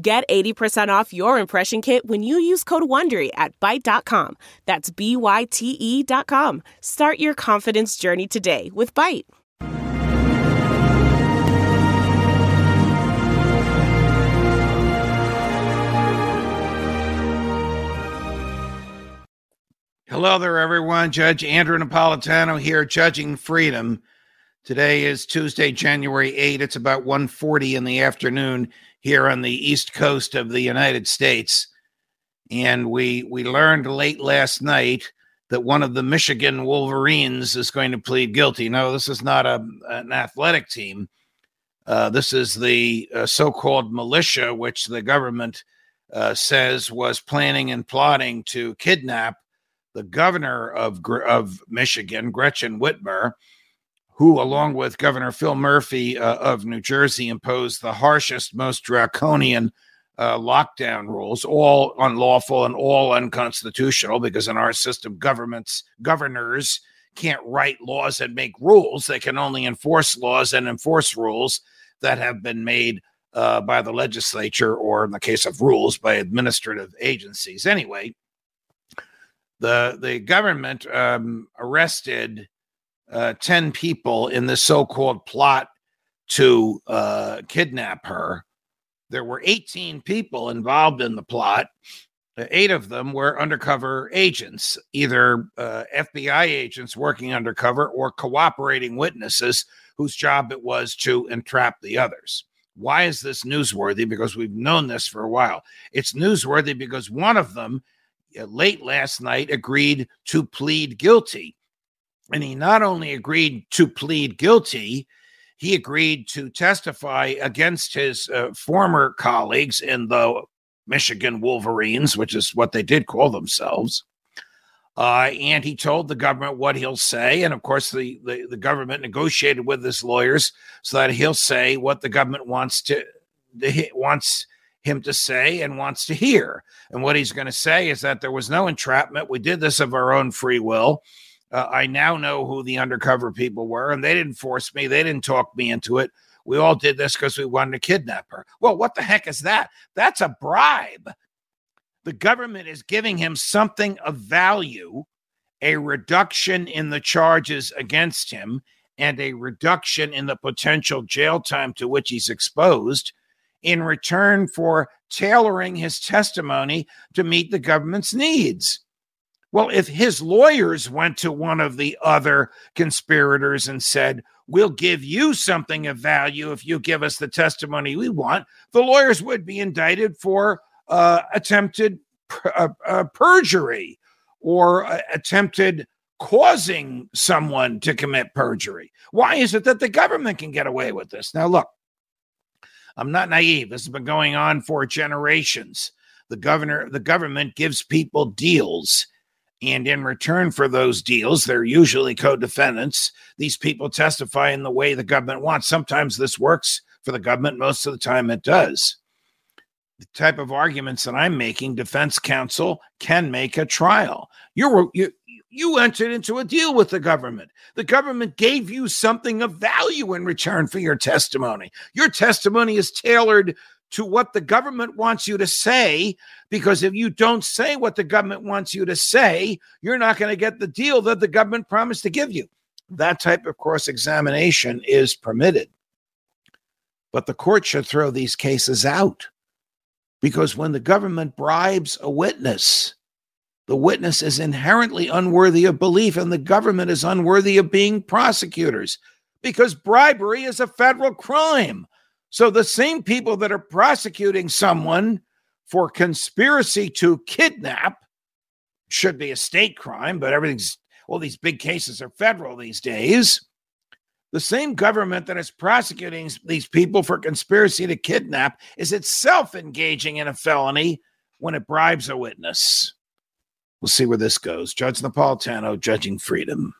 Get 80% off your impression kit when you use code WONDERY at Byte.com. That's B-Y-T-E dot com. Start your confidence journey today with Byte. Hello there, everyone. Judge Andrew Napolitano here, judging freedom. Today is Tuesday, January 8. It's about 1.40 in the afternoon here on the east coast of the United States. And we we learned late last night that one of the Michigan Wolverines is going to plead guilty. No, this is not a, an athletic team. Uh, this is the uh, so called militia, which the government uh, says was planning and plotting to kidnap the governor of, of Michigan, Gretchen Whitmer, who, along with Governor Phil Murphy uh, of New Jersey, imposed the harshest, most draconian uh, lockdown rules, all unlawful and all unconstitutional, because in our system, governments, governors can't write laws and make rules. They can only enforce laws and enforce rules that have been made uh, by the legislature, or in the case of rules, by administrative agencies. Anyway, the the government um, arrested uh, 10 people in the so called plot to uh, kidnap her. There were 18 people involved in the plot. Eight of them were undercover agents, either uh, FBI agents working undercover or cooperating witnesses whose job it was to entrap the others. Why is this newsworthy? Because we've known this for a while. It's newsworthy because one of them, uh, late last night, agreed to plead guilty and he not only agreed to plead guilty, he agreed to testify against his uh, former colleagues in the Michigan Wolverines, which is what they did call themselves. Uh, and he told the government what he'll say. And of course, the, the, the, government negotiated with his lawyers so that he'll say what the government wants to wants him to say and wants to hear. And what he's going to say is that there was no entrapment. We did this of our own free will. Uh, I now know who the undercover people were, and they didn't force me. They didn't talk me into it. We all did this because we wanted to kidnap her. Well, what the heck is that? That's a bribe. The government is giving him something of value, a reduction in the charges against him, and a reduction in the potential jail time to which he's exposed in return for tailoring his testimony to meet the government's needs. Well, if his lawyers went to one of the other conspirators and said, We'll give you something of value if you give us the testimony we want, the lawyers would be indicted for uh, attempted uh, uh, perjury or uh, attempted causing someone to commit perjury. Why is it that the government can get away with this? Now, look, I'm not naive. This has been going on for generations. The governor, the government gives people deals and in return for those deals, they're usually co defendants. These people testify in the way the government wants. Sometimes this works for the government, most of the time it does. The type of arguments that I'm making, defense counsel can make a trial. You're, you, you entered into a deal with the government. The government gave you something of value in return for your testimony. Your testimony is tailored to what the government wants you to say. Because if you don't say what the government wants you to say, you're not going to get the deal that the government promised to give you. That type of cross examination is permitted. But the court should throw these cases out because when the government bribes a witness, the witness is inherently unworthy of belief and the government is unworthy of being prosecutors because bribery is a federal crime. So the same people that are prosecuting someone for conspiracy to kidnap should be a state crime, but everything's all these big cases are federal these days. the same government that is prosecuting these people for conspiracy to kidnap is itself engaging in a felony when it bribes a witness. We'll see where this goes. Judge Napolitano, judging freedom.